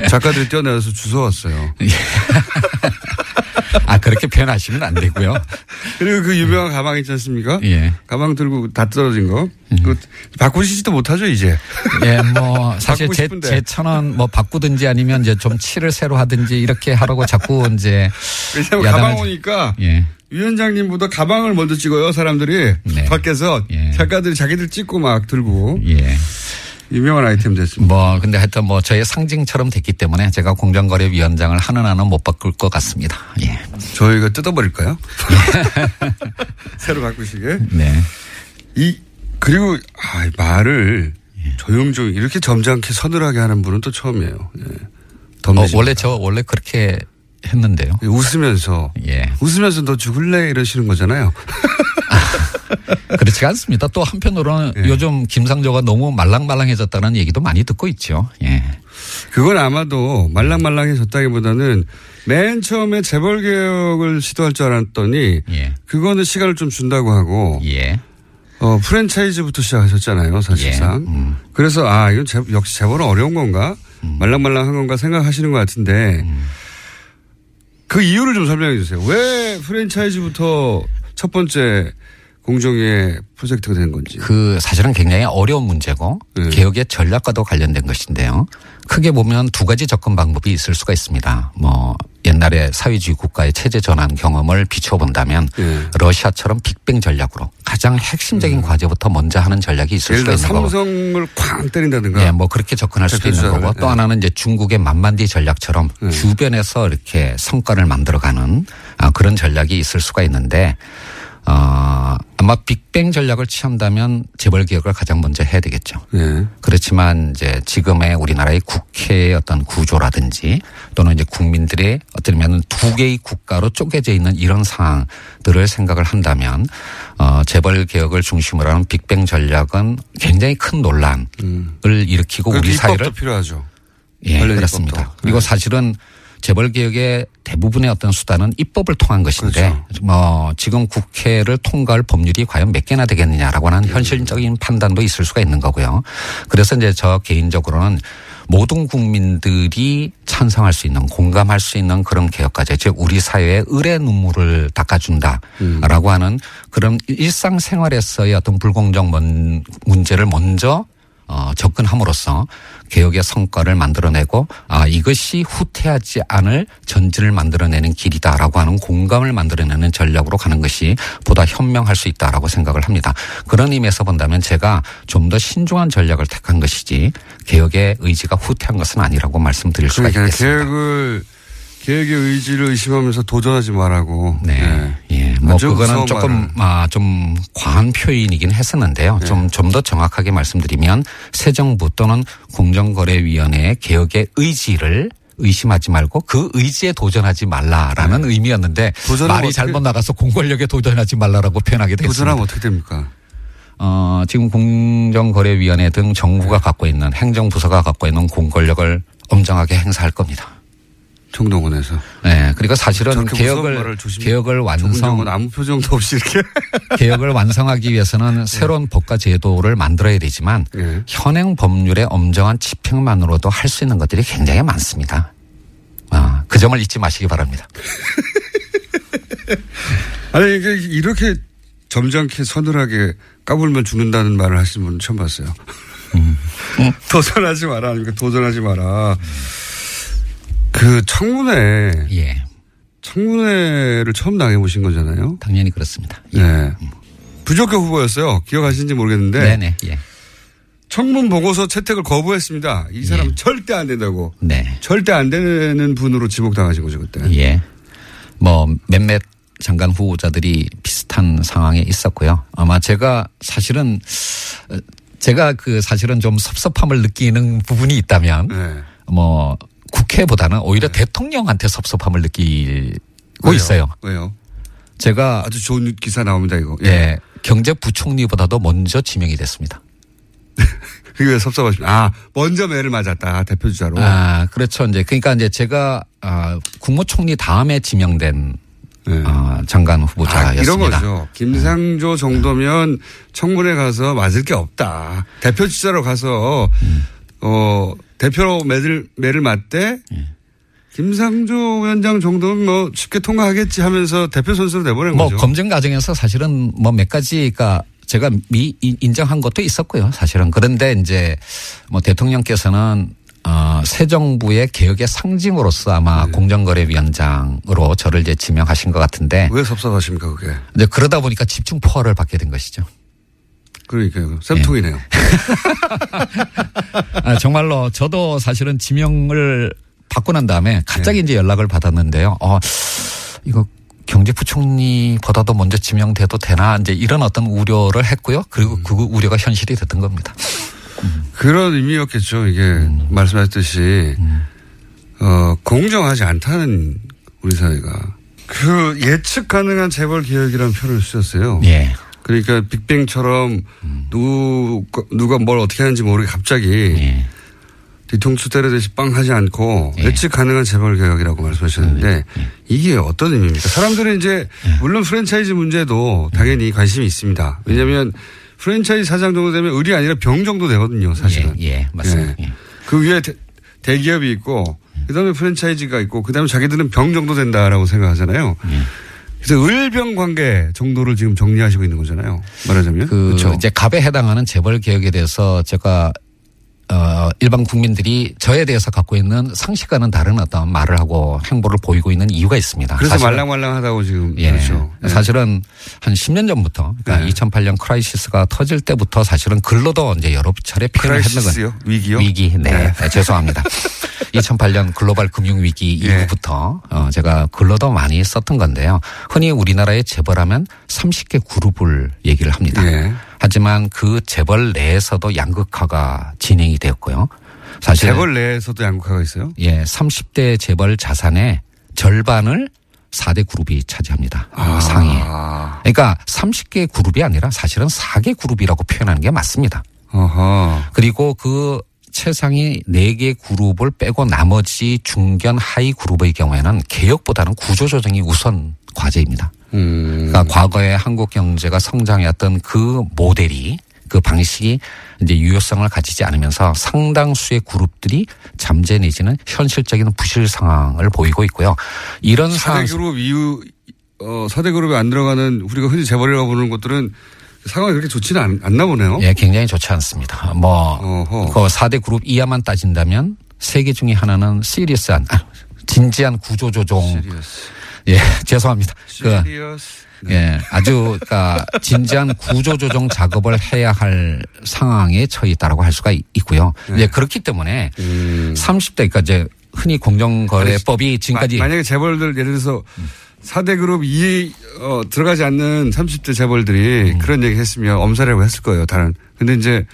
작가들이 뛰어나와서 주워왔어요. 아 그렇게 표현하시면 안 되고요. 그리고 그 유명한 가방 있지 않습니까? 예. 가방 들고 다 떨어진 거. 그 바꾸시지도 못하죠 이제. 예, 뭐 사실 제. 제 천원 뭐 바꾸든지 아니면 이제 좀 칠을 새로 하든지 이렇게 하라고 자꾸 이제 왜냐면 가방 오니까 예. 위원장님보다 가방을 먼저 찍어요 사람들이 네. 밖에서 작가들이 자기들 찍고 막 들고 예. 유명한 아이템 됐습니다. 뭐 근데 하여튼 뭐 저의 상징처럼 됐기 때문에 제가 공정거래위원장을 하는 한은 못 바꿀 것 같습니다. 예. 저희가 뜯어버릴까요? [LAUGHS] 새로 바꾸시게. 네. 이 그리고 아, 말을 조용조용 이렇게 점잖게 서늘하게 하는 분은 또 처음이에요. 예. 어, 원래 저 원래 그렇게 했는데요. 웃으면서 예. 웃으면서 너 죽을래 이러시는 거잖아요. [LAUGHS] 그렇지 않습니다. 또 한편으로는 예. 요즘 김상조가 너무 말랑말랑해졌다는 얘기도 많이 듣고 있죠. 예. 그건 아마도 말랑말랑해졌다기보다는 맨 처음에 재벌 개혁을 시도할 줄 알았더니 예. 그거는 시간을 좀 준다고 하고 예. 어, 프랜차이즈부터 시작하셨잖아요, 사실상. 예. 음. 그래서 아, 이건 재, 역시 재벌은 어려운 건가? 말랑말랑한 건가 생각하시는 것 같은데 음. 그 이유를 좀 설명해 주세요. 왜 프랜차이즈부터 첫 번째 공정의 프로젝트가 된 건지. 그 사실은 굉장히 어려운 문제고 네. 개혁의 전략과도 관련된 것인데요. 크게 보면 두 가지 접근 방법이 있을 수가 있습니다. 뭐 옛날에 사회주의 국가의 체제 전환 경험을 비춰본다면 네. 러시아처럼 빅뱅 전략으로 가장 핵심적인 과제부터 먼저 하는 전략이 있을 수가 있는 거고. 삼성을 쾅 때린다든가. 예, 뭐 그렇게 접근할 수도 있는 거고 또 예. 하나는 이제 중국의 만만디 전략처럼 네. 주변에서 이렇게 성과를 만들어가는 아, 그런 전략이 있을 수가 있는데 어, 아마 빅뱅 전략을 취한다면 재벌 개혁을 가장 먼저 해야 되겠죠. 예. 그렇지만 이제 지금의 우리나라의 국회의 어떤 구조라든지 또는 이제 국민들의 어쩌면 두 개의 국가로 쪼개져 있는 이런 상황들을 생각을 한다면 어 재벌 개혁을 중심으로 하는 빅뱅 전략은 굉장히 큰 논란을 일으키고 그렇게 우리 사회를 필요하죠. 예, 그렇습니다. 그리고 네. 사실은 재벌 개혁의 대부분의 어떤 수단은 입법을 통한 것인데 그렇죠. 뭐 지금 국회를 통과할 법률이 과연 몇 개나 되겠느냐라고 하는 음. 현실적인 판단도 있을 수가 있는 거고요. 그래서 이제 저 개인적으로는 모든 국민들이 찬성할 수 있는 공감할 수 있는 그런 개혁까지 즉 우리 사회의 을의 눈물을 닦아준다라고 하는 그런 일상생활에서의 어떤 불공정 문- 문제를 먼저 어, 접근함으로써 개혁의 성과를 만들어내고 아 이것이 후퇴하지 않을 전진을 만들어내는 길이다라고 하는 공감을 만들어내는 전략으로 가는 것이 보다 현명할 수 있다라고 생각을 합니다. 그런 의미에서 본다면 제가 좀 더 신중한 전략을 택한 것이지 개혁의 의지가 후퇴한 것은 아니라고 말씀드릴 수가 있겠습니다. 개혁을 계획의 의지를 의심하면서 도전하지 말라고. 네. 예. 뭐 그거는 조금. 아, 좀 과한 표현이긴 했었는데요. 네. 좀좀 더 정확하게 말씀드리면 새 정부 또는 공정거래위원회의 개혁의 의지를 의심하지 말고 그 의지에 도전하지 말라라는 의미였는데 네. 도전하면 말이 잘못 나가서 공권력에 도전하지 말라라고 표현하게 됐습니다. 도전하면 어떻게 됩니까? 어, 지금 공정거래위원회 등 정부가 갖고 있는 행정부서가 갖고 있는 공권력을 엄정하게 행사할 겁니다. 총동원에서. 네. 그리고 사실은 개혁을 개혁을 완성 아무 표정도 없이 이렇게. [LAUGHS] 개혁을 완성하기 네. 위해서는 새로운 법과 제도를 만들어야 되지만 예. 현행 법률의 엄정한 집행만으로도 할 수 있는 것들이 굉장히 많습니다. 아, 그 점을 잊지 마시기 바랍니다. [LAUGHS] 아니, 이렇게 점잖게 서늘하게 까불면 죽는다는 말을 하시는 분은 처음 봤어요. 음. [LAUGHS] 도전하지 마라. 도전하지 마라. 그 청문회. 예. 청문회를 처음 당해보신 거잖아요. 당연히 그렇습니다. 네. 부적격 후보였어요. 기억하시는지 모르겠는데. 네네. 예. 청문 보고서 채택을 거부했습니다. 이 사람 절대 안 된다고. 네. 절대 안 되는 분으로 지목당하신 거죠, 그때. 예. 뭐 몇몇 장관 후보자들이 비슷한 상황에 있었고요. 아마 제가 사실은 어, 제가 그 사실은 좀 섭섭함을 느끼는 부분이 있다면 네. 뭐 국회보다는 오히려 대통령한테 섭섭함을 느끼고 왜요? 있어요. 왜요? 제가 아주 좋은 기사 나옵니다, 이거. 예. 경제부총리보다도 먼저 지명이 됐습니다. [LAUGHS] 그게 왜 섭섭하십니까? 아, 먼저 매를 맞았다, 대표주자로. 아, 그렇죠. 이제 그러니까 이제 제가 아, 국무총리 다음에 지명된 아, 장관 아, 후보자였습니다. 이런 거죠. 김상조 정도면 청문회 가서 맞을 게 없다. 대표 주자로 가서 음. 어 대표로 매를 매를 맞대. 예. 김상조 위원장 정도면 뭐 쉽게 통과하겠지 하면서 대표 선수로 내보낸 뭐 거죠. 검증 과정에서 사실은 뭐 몇 가지가 제가 미 인- 인정한 것도 있었고요. 사실은 그런데 이제 뭐 대통령께서는 어, 새 정부의 개혁의 상징으로서 아마 네. 공정거래위원장으로 저를 이제 지명하신 것 같은데 왜 섭섭하십니까 그게? 이제 그러다 보니까 집중 포화를 받게 된 것이죠. 그러니까요. 쌤통이네요. [LAUGHS] 아, 정말로 저도 사실은 지명을 받고 난 다음에 갑자기 네. 이제 연락을 받았는데요. 어, 이거 경제부총리보다도 먼저 지명돼도 되나 이제 이런 어떤 우려를 했고요. 그리고 음. 그 우려가 현실이 됐던 겁니다. 그런 의미였겠죠. 이게 말씀하셨듯이 어, 공정하지 않다는 우리 사회가 그 예측 가능한 재벌 개혁이라는 표현을 쓰셨어요. 예. 그러니까 빅뱅처럼 누가, 누가 뭘 어떻게 하는지 모르게 갑자기 예. 뒤통수 때려대시 빵 하지 않고 예측 가능한 재벌 개혁이라고 말씀하셨는데 이게 어떤 의미입니까? 사람들은 이제 물론 프랜차이즈 문제도 당연히 관심이 있습니다. 왜냐하면 프랜차이즈 사장 정도 되면 의리 아니라 병 정도 되거든요, 사실은. 예, 예, 맞습니다. 예. 그 위에 대, 대기업이 있고 그다음에 프랜차이즈가 있고 그다음에 자기들은 병 정도 된다라고 생각하잖아요. 그래서 을병 관계 정도를 지금 정리하시고 있는 거잖아요. 말하자면. 그 그렇죠. 이제 갑에 해당하는 재벌 개혁에 대해서 제가 어 일반 국민들이 저에 대해서 갖고 있는 상식과는 다른 어떤 말을 하고 행보를 보이고 있는 이유가 있습니다. 그래서 사실은 말랑말랑하다고 지금 예. 그렇죠. 예. 사실은 한 10년 전부터 그러니까 2008년 crisis가 터질 때부터 사실은 글로도 이제 여러 차례 표현을 했는 crisis요? 거예요. 위기요? 위기. 네. 네. 네, 죄송합니다. [LAUGHS] 2008년 글로벌 금융 위기 예. 이후부터 어 제가 글로도 많이 썼던 건데요. 흔히 우리나라의 재벌하면 30개 그룹을 얘기를 합니다. 예. 하지만 그 재벌 내에서도 양극화가 진행이 되었고요. 사실 재벌 내에서도 양극화가 있어요? 예, 30대 재벌 자산의 절반을 4대 그룹이 차지합니다. 아. 상위에. 그러니까 30개 그룹이 아니라 사실은 4개 그룹이라고 표현하는 게 맞습니다. 어허. 그리고 그 최상위 4개 그룹을 빼고 나머지 중견 하위 그룹의 경우에는 개혁보다는 구조조정이 우선 과제입니다. 음. 그러니까 과거에 한국 경제가 성장해왔던 그 모델이 그 방식이 이제 유효성을 가지지 않으면서 상당수의 그룹들이 잠재 내지는 현실적인 부실 상황을 보이고 있고요. 이런 상황 4대 그룹 이후, 어, 4대 그룹에 안 들어가는 우리가 흔히 재벌이라고 부르는 것들은 상황이 그렇게 좋지는 않, 않나 보네요. 예, 굉장히 좋지 않습니다. 뭐, 어허. 그 4대 그룹 이하만 따진다면 세 개 중에 하나는 시리어스한, 아, 진지한 구조조정. 예, [LAUGHS] 죄송합니다. 그. 예, 아주, 그니까, 진지한 구조조정 작업을 해야 할 상황에 처해 있다라고 할 수가 있- 있고요. 네. 이제 그렇기 때문에 음. 30대, 그러니까 이제 흔히 공정거래법이 지금까지 마- 만약에 재벌들 예를 들어서 4대 그룹 이 어, 들어가지 않는 30대 음. 재벌들이 그런 얘기 했으면 엄살이라고 했을 거예요, 다른. 근데 이제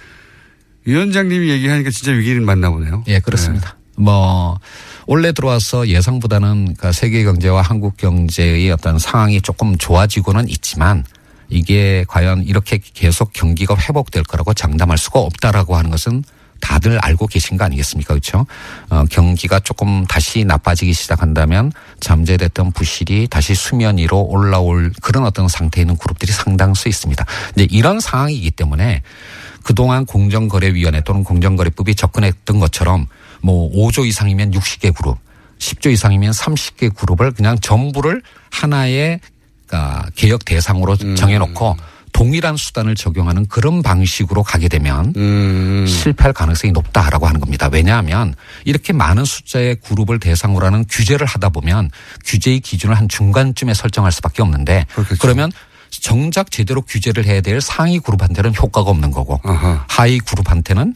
위원장님이 얘기하니까 진짜 위기는 맞나 보네요. 예, 그렇습니다. 뭐 올해 들어와서 예상보다는 그러니까 세계 경제와 한국 경제의 어떤 상황이 조금 좋아지고는 있지만 이게 과연 이렇게 계속 경기가 회복될 거라고 장담할 수가 없다라고 하는 것은 다들 알고 계신 거 아니겠습니까? 그렇죠? 어, 경기가 조금 다시 나빠지기 시작한다면 잠재됐던 부실이 다시 수면 위로 올라올 그런 어떤 상태에 있는 그룹들이 상당수 있습니다. 이제 이런 상황이기 때문에 그동안 공정거래위원회 또는 공정거래법이 접근했던 것처럼 뭐 5조 이상이면 60개 그룹, 10조 이상이면 30개 그룹을 그냥 전부를 하나의 그러니까 개혁 대상으로 정해놓고 동일한 수단을 적용하는 그런 방식으로 가게 되면 실패할 가능성이 높다라고 하는 겁니다. 왜냐하면 이렇게 많은 숫자의 그룹을 대상으로 하는 규제를 하다 보면 규제의 기준을 한 중간쯤에 설정할 수밖에 없는데 그러면 정작 제대로 규제를 해야 될 상위 그룹한테는 효과가 없는 거고 하위 그룹한테는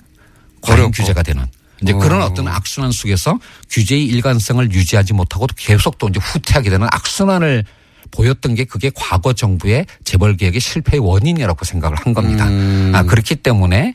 과잉 규제가 되는 이제 그런 어. 어떤 악순환 속에서 규제의 일관성을 유지하지 못하고 계속 또 이제 후퇴하게 되는 악순환을 보였던 게 그게 과거 정부의 재벌 개혁의 실패의 원인이라고 생각을 한 겁니다. 아, 그렇기 때문에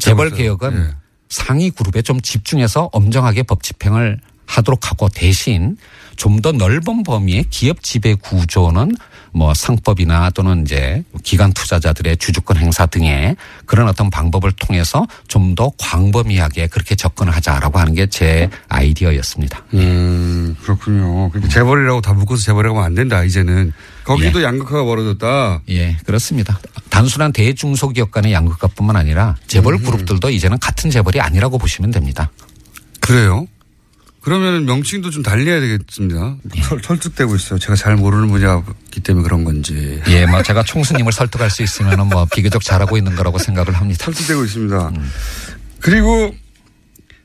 재벌 개혁은 상위 그룹에 좀 집중해서 엄정하게 법 집행을 하도록 하고 대신 좀 더 넓은 범위의 기업 지배 구조는 뭐 상법이나 또는 이제 기관 투자자들의 주주권 행사 등의 그런 어떤 방법을 통해서 좀 더 광범위하게 그렇게 접근을 하자라고 하는 게 제 아이디어였습니다. 음, 그렇군요. 그러니까 재벌이라고 다 묶어서 재벌이라고 하면 안 된다, 이제는. 거기도 양극화가 벌어졌다. 예, 그렇습니다. 단순한 대중소기업 간의 양극화뿐만 아니라 재벌 그룹들도 이제는 같은 재벌이 아니라고 보시면 됩니다. 그래요? 그러면 명칭도 좀 달리해야 되겠습니다. 예. 설, 설득되고 있어요. 제가 잘 모르는 분야이기 때문에 그런 건지. 예, 뭐 제가 총수님을 설득할 수 있으면 뭐 비교적 잘하고 있는 거라고 생각을 합니다. 설득되고 있습니다. 그리고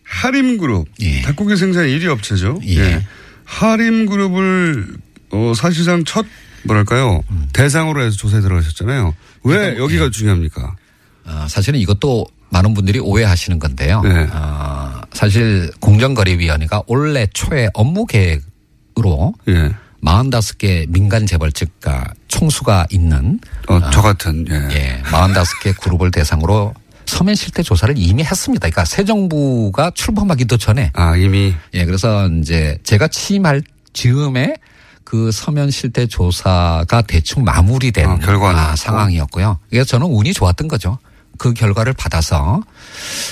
하림그룹. 닭고기 생산 1위 업체죠. 예. 하림그룹을 어, 사실상 첫 뭐랄까요. 대상으로 해서 조사에 들어가셨잖아요. 왜 여기가 중요합니까? 어, 사실은 이것도 많은 분들이 오해하시는 건데요. 네. 어, 사실 공정거래위원회가 올해 초에 업무 계획으로 예. 45개 민간 재벌측가 총수가 있는 어, 저 같은, 예. 예, 45개 그룹을 대상으로 서면 실태 조사를 이미 했습니다. 그러니까 새 정부가 출범하기도 전에 아, 이미. 예, 그래서 이제 제가 취임할 즈음에 그 서면 실태 조사가 대충 마무리된 아, 결과가 아. 상황이었고요. 그래서 저는 운이 좋았던 거죠. 그 결과를 받아서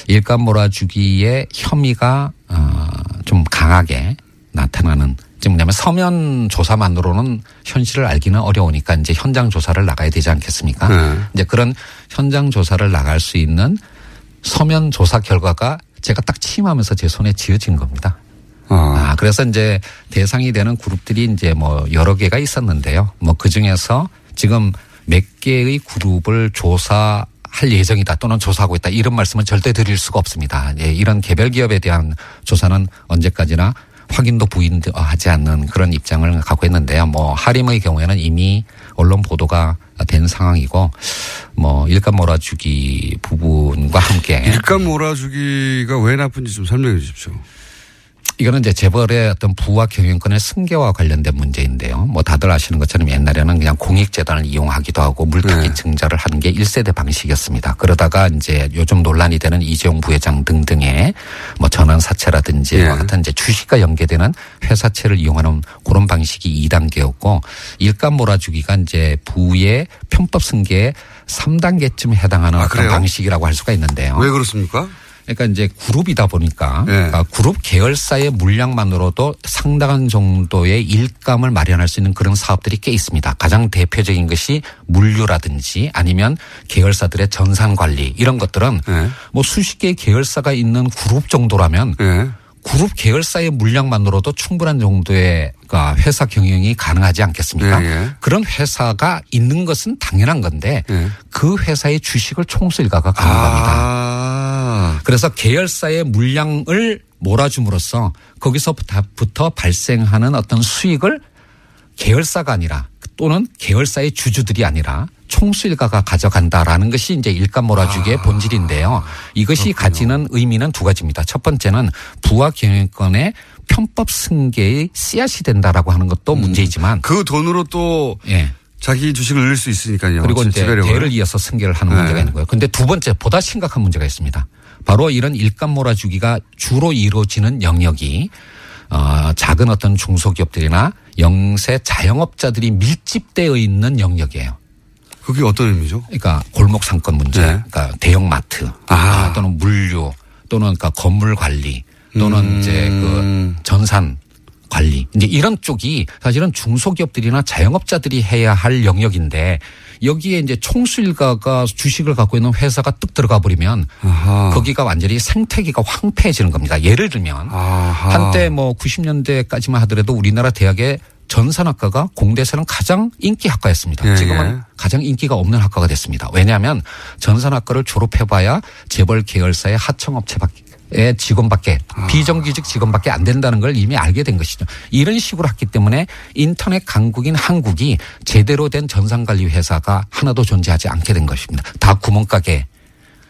일감 몰아주기의 혐의가 어, 좀 강하게 나타나는 지금 뭐냐면 서면 조사만으로는 현실을 알기는 어려우니까 이제 현장 조사를 나가야 되지 않겠습니까? 네. 이제 그런 현장 조사를 나갈 수 있는 서면 조사 결과가 제가 딱 취임하면서 제 손에 쥐어진 겁니다. 아, 그래서 이제 대상이 되는 그룹들이 이제 뭐 여러 개가 있었는데요. 뭐 그 중에서 지금 몇 개의 그룹을 조사 할 예정이다 또는 조사하고 있다 이런 말씀은 절대 드릴 수가 없습니다. 예, 이런 개별 기업에 대한 조사는 언제까지나 확인도 부인하지 않는 그런 입장을 갖고 있는데요. 뭐 하림의 경우에는 이미 언론 보도가 된 상황이고 뭐 일감 몰아주기 부분과 함께 일감 몰아주기가 왜 나쁜지 좀 설명해 주십시오. 이거는 이제 재벌의 어떤 부와 경영권의 승계와 관련된 문제인데요. 뭐 다들 아시는 것처럼 옛날에는 그냥 공익재단을 이용하기도 하고 물타기 증자를 하는 게 1세대 방식이었습니다. 그러다가 이제 요즘 논란이 되는 이재용 부회장 등등의 뭐 전환 사채라든지 와 같은 이제 주식과 연계되는 회사채를 이용하는 그런 방식이 2단계였고 일감 몰아주기가 이제 부의 편법 승계의 3단계쯤 해당하는 어떤 그래요? 방식이라고 할 수가 있는데요. 왜 그렇습니까? 그러니까 이제 그룹이다 보니까 그러니까 그룹 계열사의 물량만으로도 상당한 정도의 일감을 마련할 수 있는 그런 사업들이 꽤 있습니다. 가장 대표적인 것이 물류라든지 아니면 계열사들의 전산 관리 이런 것들은 뭐 수십 개의 계열사가 있는 그룹 정도라면 그룹 계열사의 물량만으로도 충분한 정도의 회사 경영이 가능하지 않겠습니까? 예, 예. 그런 회사가 있는 것은 당연한 건데 그 회사의 주식을 총수 일가가 가는 아. 그래서 계열사의 물량을 몰아줌으로써 거기서부터 발생하는 어떤 수익을 계열사가 아니라 또는 계열사의 주주들이 아니라 총수 일가가 가져간다라는 것이 이제 일감 몰아주기의 본질인데요. 이것이 가지는 의미는 두 가지입니다. 첫 번째는 부와 경영권의 편법 승계의 씨앗이 된다라고 하는 것도 문제이지만 그 돈으로 또 예. 자기 주식을 늘릴 수 있으니까요. 그리고 이제 지배력을. 대를 이어서 승계를 하는 네. 문제가 있는 거예요. 근데 두 번째 보다 심각한 문제가 있습니다. 바로 이런 일감 몰아주기가 주로 이루어지는 영역이 어, 작은 어떤 중소기업들이나 영세 자영업자들이 밀집되어 있는 영역이에요. 그게 어떤 의미죠? 그러니까 골목 상권 문제, 네. 그러니까 대형 마트 아, 또는 물류 또는 그러니까 건물 관리 또는 음. 이제 그 전산 관리 이제 이런 쪽이 사실은 중소기업들이나 자영업자들이 해야 할 영역인데 여기에 이제 총수일가가 주식을 갖고 있는 회사가 뚝 들어가 버리면 거기가 완전히 생태계가 황폐해지는 겁니다. 예를 들면 한때 뭐 90년대까지만 하더라도 우리나라 대학의 전산학과가 공대에서는 가장 인기 학과였습니다. 예, 지금은 예. 가장 인기가 없는 학과가 됐습니다. 왜냐하면 전산학과를 졸업해봐야 재벌 계열사의 하청업체밖에 의 직원밖에 비정규직 직원밖에 안 된다는 걸 이미 알게 된 것이죠. 이런 식으로 했기 때문에 인터넷 강국인 한국이 제대로 된 전산관리 회사가 하나도 존재하지 않게 된 것입니다. 다 구멍가게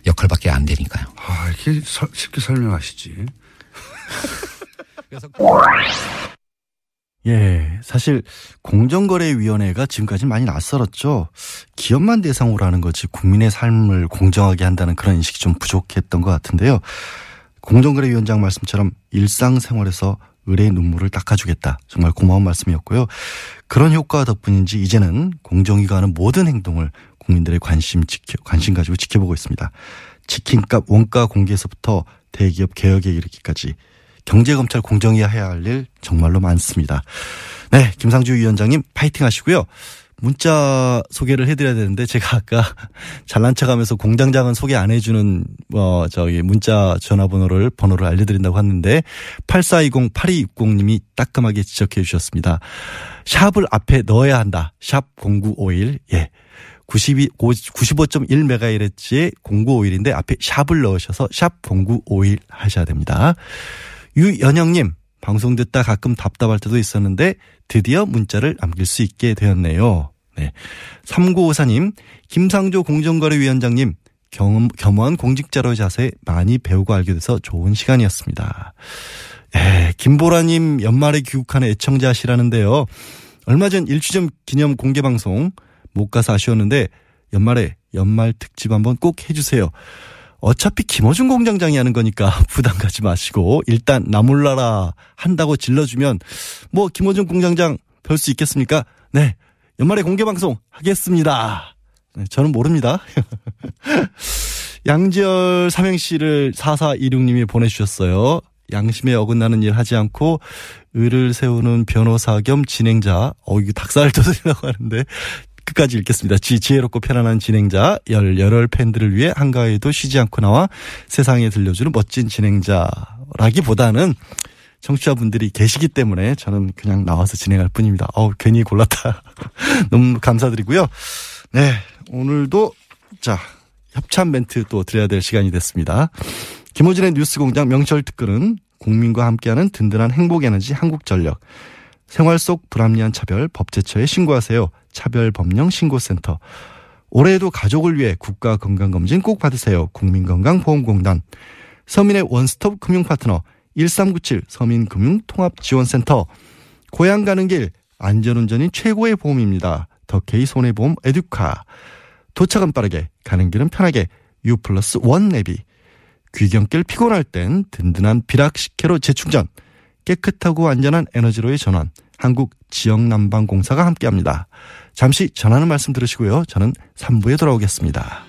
역할밖에 안 되니까요. 아, 이렇게 서- 쉽게 설명하시지. [LAUGHS] 예, 사실 공정거래위원회가 지금까지 많이 낯설었죠. 기업만 대상으로 하는 거지 국민의 삶을 공정하게 한다는 그런 인식이 좀 부족했던 것 같은데요. 공정거래위원장 말씀처럼 일상생활에서 의뢰의 눈물을 닦아주겠다. 정말 고마운 말씀이었고요. 그런 효과 덕분인지 이제는 공정위가 하는 모든 행동을 국민들의 관심 지켜, 관심 가지고 지켜보고 있습니다. 치킨값 원가 공개에서부터 대기업 개혁에 이르기까지 경제검찰 공정위 해야 할 일 정말로 많습니다. 네, 김상주 위원장님 파이팅 하시고요. 문자 소개를 해드려야 되는데 제가 아까 [LAUGHS] 잘난 척하면서 공장장은 소개 안 해주는 뭐 저기 문자 전화번호를 번호를 알려드린다고 했는데 8420 8260님이 따끔하게 지적해 주셨습니다. 샵을 앞에 넣어야 한다. 샵 0951. 예. 92, 95.1MHz의 0951인데 앞에 샵을 넣으셔서 샵 0951 하셔야 됩니다. 유연영님, 방송 듣다 가끔 답답할 때도 있었는데 드디어 문자를 남길 수 있게 되었네요. 네. 3954님, 김상조 공정거래위원장님, 겸, 겸허한 공직자로의 자세 많이 배우고 알게 돼서 좋은 시간이었습니다. 에, 김보라님 연말에 귀국하는 애청자시라는데요. 얼마 전 1주년 기념 공개 방송 못 가서 아쉬웠는데 연말에 연말 특집 한번 꼭 해주세요. 어차피 김어준 공장장이 하는 거니까 [LAUGHS] 부담 가지 마시고 일단 나몰라라 한다고 질러주면 뭐 김어준 공장장 별 수 있겠습니까? 네. 연말에 공개 방송 하겠습니다. 네, 저는 모릅니다. [LAUGHS] 양지열 삼행시를 4426님이 보내주셨어요. 양심에 어긋나는 일 하지 않고 의를 세우는 변호사 겸 진행자. 어, 이거 닭살 돋으려고 [LAUGHS] 하는데 끝까지 읽겠습니다. 지, 지혜롭고 편안한 진행자, 열, 열혈 팬들을 위해 한가위도 쉬지 않고 나와 세상에 들려주는 멋진 진행자라기보다는 청취자분들이 계시기 때문에 저는 그냥 나와서 진행할 뿐입니다. 어우, 괜히 골랐다. [LAUGHS] 너무 감사드리고요. 네, 오늘도 자, 협찬 멘트 또 드려야 될 시간이 됐습니다. 김호진의 뉴스 공장 명철 특근은 국민과 함께하는 든든한 행복 에너지 한국전력. 생활 속 불합리한 차별 법제처에 신고하세요. 차별법령 신고센터. 올해에도 가족을 위해 국가 건강검진 꼭 받으세요. 국민건강보험공단. 서민의 원스톱 금융파트너 1397 서민금융통합지원센터. 고향 가는 길 안전운전이 최고의 보험입니다. 더케이 손해보험 에듀카. 도착은 빠르게 가는 길은 편하게 U 플러스 원 내비. 귀경길 피곤할 땐 든든한 비락식혜로 재충전. 깨끗하고 안전한 에너지로의 전환. 한국 지역난방공사가 함께합니다. 잠시 전하는 말씀 들으시고요. 저는 3부에 돌아오겠습니다.